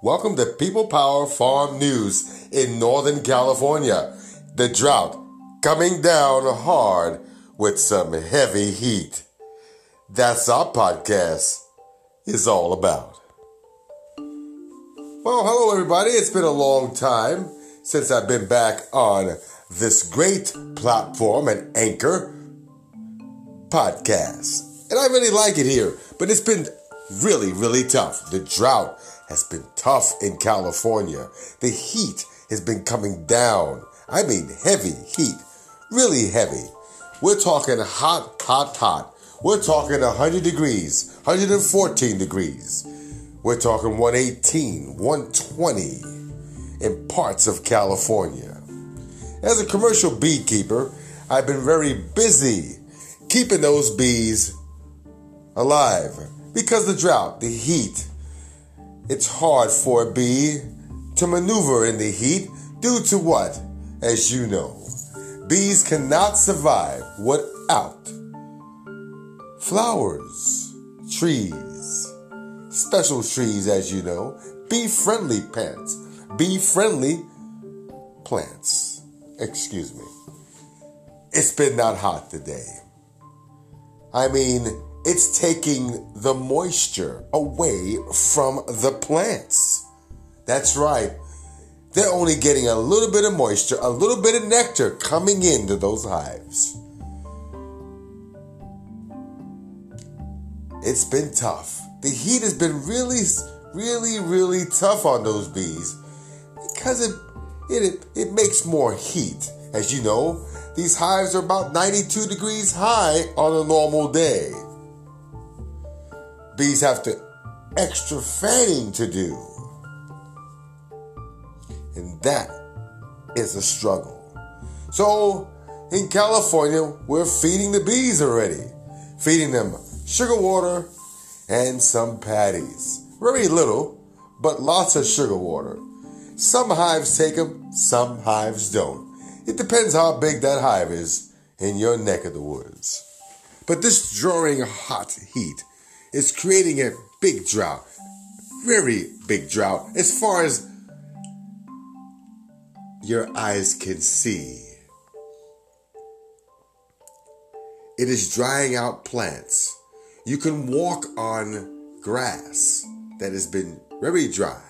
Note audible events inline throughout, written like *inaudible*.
Welcome to People Power Farm News in Northern California. The drought coming down hard with some heavy heat. That's our podcast is all about. Well, hello everybody. It's been a long time since I've been back on this great platform and anchor podcast. And I really like it here, but it's been really, really tough. The drought has been tough in California. The heat has been coming down. I mean, heavy heat, really heavy. We're talking hot, hot, hot. We're talking 100 degrees, 114 degrees. We're talking 118, 120 in parts of California. As a commercial beekeeper, I've been very busy keeping those bees alive because the drought, the heat, it's hard for a bee to maneuver in the heat due to what? As you know, bees cannot survive without flowers, trees, special trees, as you know, bee friendly plants, bee friendly plants. Excuse me. It's been not hot today. I mean, it's taking the moisture away from the plants. That's right. They're only getting a little bit of moisture, a little bit of nectar coming into those hives. It's been tough. The heat has been really, really, really tough on those bees because it, it, it makes more heat. As you know, these hives are about 92 degrees high on a normal day. Bees have to extra fanning to do. And that is a struggle. So in California, we're feeding the bees already, feeding them sugar water and some patties. Very little, but lots of sugar water. Some hives take them, some hives don't. It depends how big that hive is in your neck of the woods. But this drawing hot heat is creating a big drought, very big drought, as far as your eyes can see. It is drying out plants. You can walk on grass that has been very dry.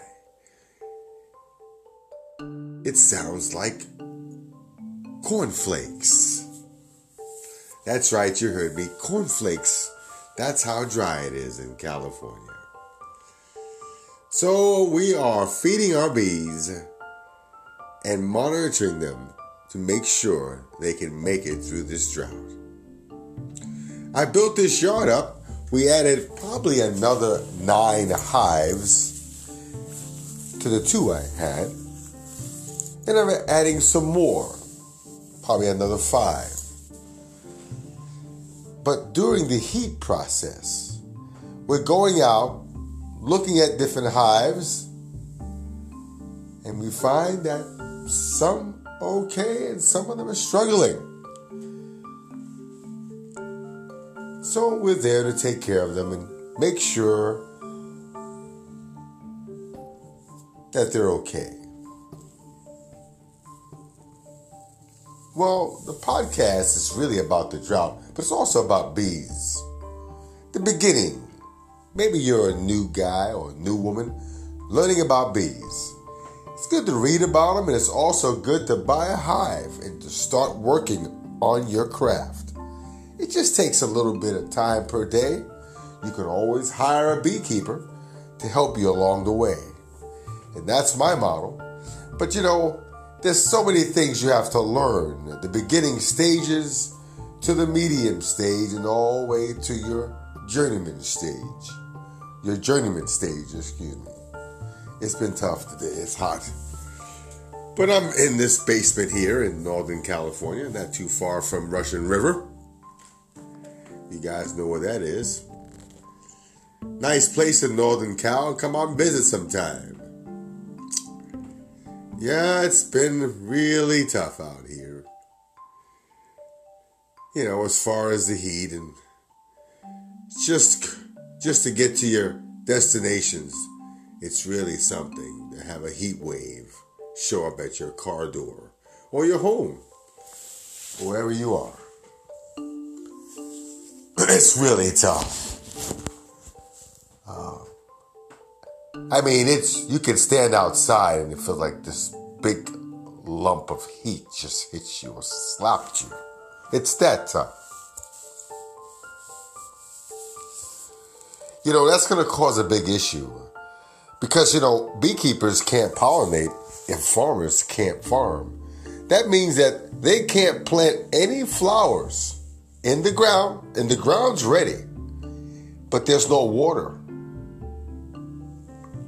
It sounds like cornflakes. That's right, you heard me. Cornflakes that's how dry it is in California. So we are feeding our bees and monitoring them to make sure they can make it through this drought. I built this yard up. We added probably another nine hives to the two I had. And I'm adding some more, probably another five. But during the heat process, we're going out, looking at different hives, and we find that some okay and some of them are struggling. So we're there to take care of them and make sure that they're okay. Well, the podcast is really about the drought, but it's also about bees. The beginning. Maybe you're a new guy or a new woman learning about bees. It's good to read about them, and it's also good to buy a hive and to start working on your craft. It just takes a little bit of time per day. You can always hire a beekeeper to help you along the way. And that's my model. But you know, there's so many things you have to learn the beginning stages to the medium stage and all the way to your journeyman stage. Your journeyman stage, excuse me. It's been tough today. It's hot. But I'm in this basement here in Northern California, not too far from Russian River. You guys know where that is. Nice place in Northern Cal. Come on visit sometime. Yeah, it's been really tough out here. You know, as far as the heat and just just to get to your destinations it's really something to have a heat wave show up at your car door or your home, wherever you are. *clears throat* It's really tough. Uh, I mean, it's you can stand outside and it feels like this big lump of heat just hits you or slapped you. It's that tough. You know, that's going to cause a big issue because, you know, beekeepers can't pollinate if farmers can't farm. That means that they can't plant any flowers in the ground, and the ground's ready, but there's no water.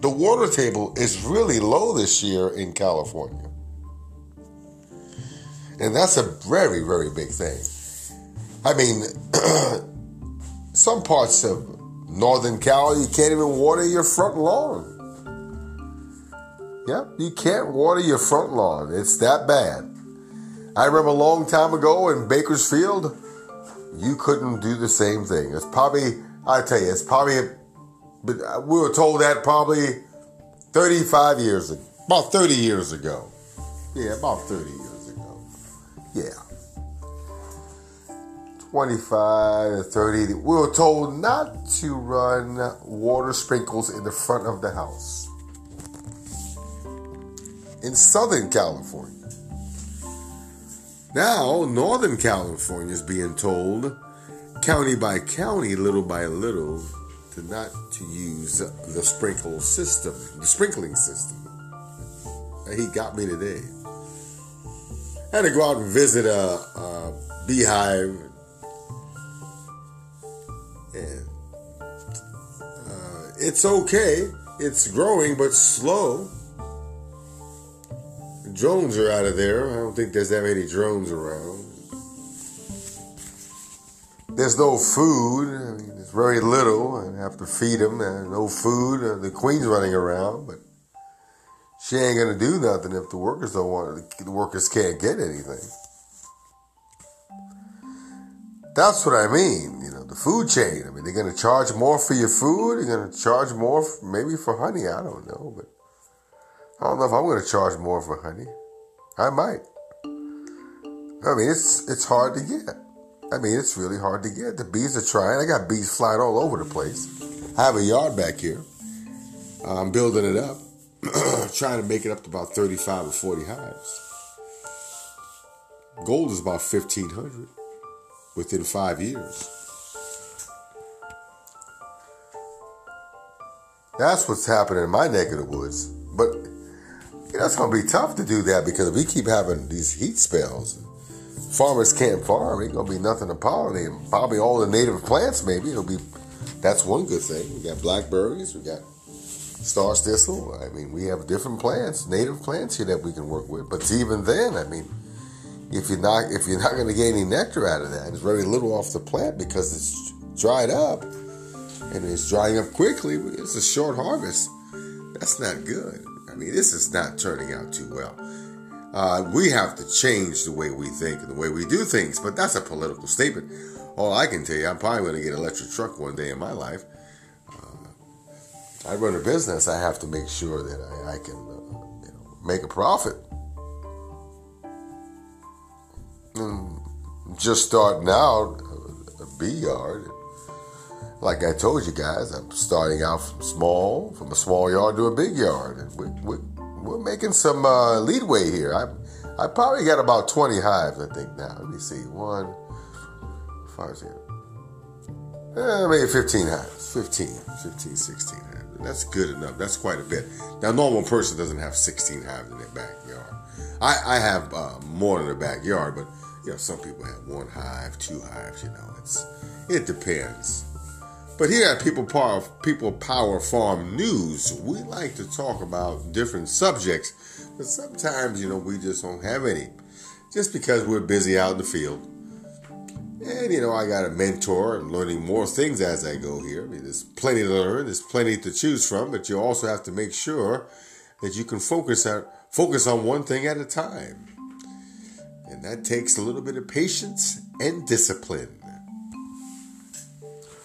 The water table is really low this year in California. And that's a very, very big thing. I mean, *clears throat* some parts of Northern Cal, you can't even water your front lawn. Yep, you can't water your front lawn. It's that bad. I remember a long time ago in Bakersfield, you couldn't do the same thing. It's probably, I tell you, it's probably, but uh, we were told that probably 35 years ago, about 30 years ago. Yeah, about 30 years ago. Yeah. 25 to 30. We were told not to run water sprinkles in the front of the house. In Southern California. Now, Northern California is being told, county by county, little by little, to not to use the sprinkle system, the sprinkling system. He got me today. I had to go out and visit a, a beehive, and uh, it's okay. It's growing, but slow. Drones are out of there. I don't think there's that many drones around. There's no food. I mean, there's very little. I have to feed them. There's no food. Uh, the queen's running around, but she ain't gonna do nothing if the workers don't want. it. The workers can't get anything. That's what I mean. You know, the food chain. I mean, they're gonna charge more for your food. They're gonna charge more, for, maybe for honey. I don't know, but I don't know if I'm gonna charge more for honey. I might. I mean, it's it's hard to get. I mean, it's really hard to get. The bees are trying. I got bees flying all over the place. I have a yard back here. I'm building it up, *clears throat* trying to make it up to about 35 or 40 hives. Gold is about 1,500 within five years. That's what's happening in my neck of the woods. But you know, going to be tough to do that because we keep having these heat spells farmers can't farm, ain't gonna be nothing to pollinate. Probably all the native plants, maybe it'll be. That's one good thing. We got blackberries, we got star thistle. I mean, we have different plants, native plants here that we can work with. But even then, I mean, if you're not if you're not going to get any nectar out of that, it's very little off the plant because it's dried up and it's drying up quickly. It's a short harvest. That's not good. I mean, this is not turning out too well. Uh, we have to change the way we think and the way we do things, but that's a political statement. All I can tell you, I'm probably going to get an electric truck one day in my life. Uh, I run a business. I have to make sure that I, I can uh, you know, make a profit. And just starting out a bee yard. Like I told you guys, I'm starting out from small, from a small yard to a big yard. And we, we, we're making some uh, leadway here. I I probably got about 20 hives, I think now. Let me see. One, five, six, eh, maybe 15 hives. 15, 15, 16 hives. That's good enough. That's quite a bit. Now, normal person doesn't have 16 hives in their backyard. I, I have uh, more in the backyard, but you know, some people have one hive, two hives. You know, it's it depends. But here at People Power, People Power Farm News, we like to talk about different subjects, but sometimes, you know, we just don't have any. Just because we're busy out in the field. And, you know, I got a mentor and learning more things as I go here. I mean, there's plenty to learn, there's plenty to choose from, but you also have to make sure that you can focus on, focus on one thing at a time. And that takes a little bit of patience and discipline.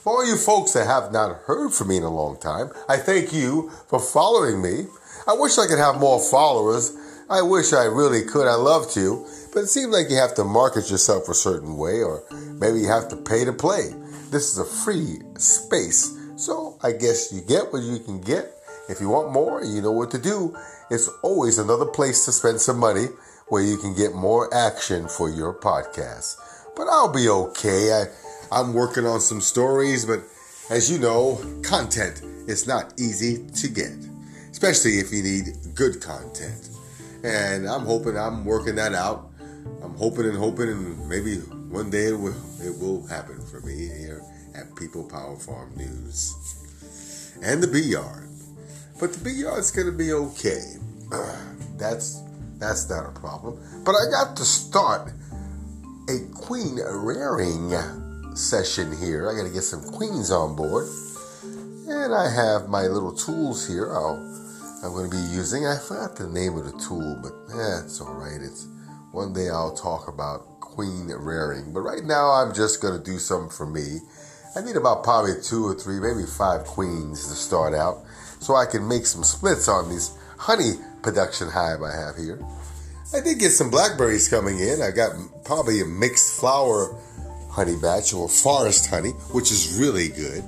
For all you folks that have not heard from me in a long time, I thank you for following me. I wish I could have more followers. I wish I really could. I love to. But it seems like you have to market yourself a certain way, or maybe you have to pay to play. This is a free space. So I guess you get what you can get. If you want more, you know what to do. It's always another place to spend some money where you can get more action for your podcast. But I'll be okay. I, I'm working on some stories, but as you know, content is not easy to get, especially if you need good content. And I'm hoping I'm working that out. I'm hoping and hoping, and maybe one day it will, it will happen for me here at People Power Farm News and the Bee Yard. But the Bee Yard's going to be okay. *clears throat* that's that's not a problem. But I got to start a queen rearing session here. I got to get some queens on board. And I have my little tools here I'll, I'm going to be using. I forgot the name of the tool, but eh, that's all right. It's one day I'll talk about queen rearing. But right now I'm just going to do something for me. I need about probably two or three, maybe five queens to start out so I can make some splits on this honey production hive I have here. I did get some blackberries coming in. I got probably a mixed flower honey batch or forest honey, which is really good.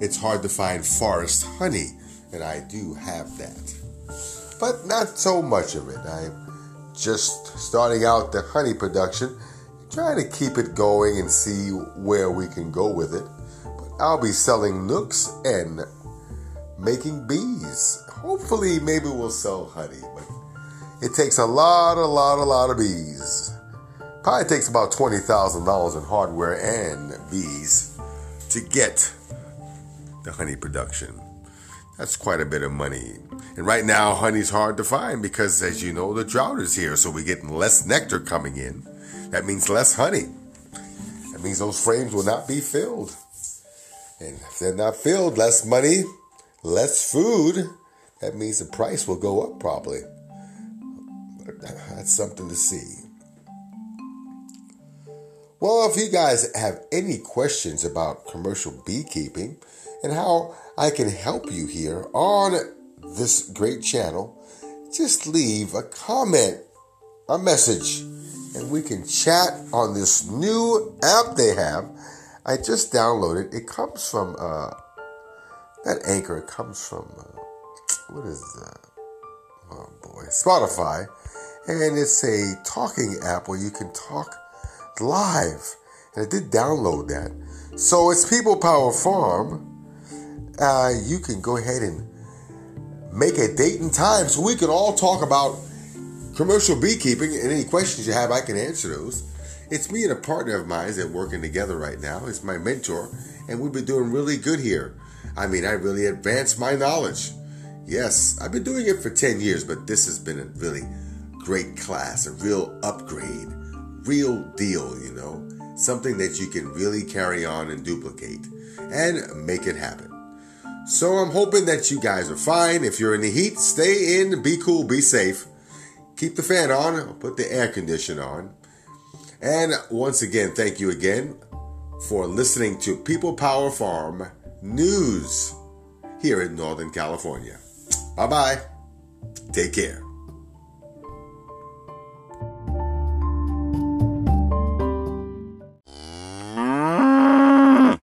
It's hard to find forest honey, and I do have that. But not so much of it. I'm just starting out the honey production, trying to keep it going and see where we can go with it. But I'll be selling nucs and making bees. Hopefully, maybe we'll sell honey, but it takes a lot, a lot, a lot of bees. Probably takes about $20,000 in hardware and bees to get the honey production. That's quite a bit of money. And right now, honey's hard to find because, as you know, the drought is here. So we're getting less nectar coming in. That means less honey. That means those frames will not be filled. And if they're not filled, less money, less food. That means the price will go up probably. That's something to see. Well, if you guys have any questions about commercial beekeeping and how I can help you here on this great channel, just leave a comment, a message, and we can chat on this new app they have. I just downloaded. It comes from uh, that anchor. It comes from uh, what is that? Oh boy, Spotify and it's a talking app where you can talk live. And I did download that. So it's People Power Farm. Uh, you can go ahead and make a date and time so we can all talk about commercial beekeeping and any questions you have, I can answer those. It's me and a partner of mine that working together right now. It's my mentor, and we've been doing really good here. I mean, I really advanced my knowledge. Yes, I've been doing it for 10 years, but this has been a really great class, a real upgrade, real deal, you know, something that you can really carry on and duplicate and make it happen. So I'm hoping that you guys are fine. If you're in the heat, stay in, be cool, be safe. Keep the fan on, put the air conditioner on. And once again, thank you again for listening to People Power Farm News here in Northern California. Bye bye. Take care.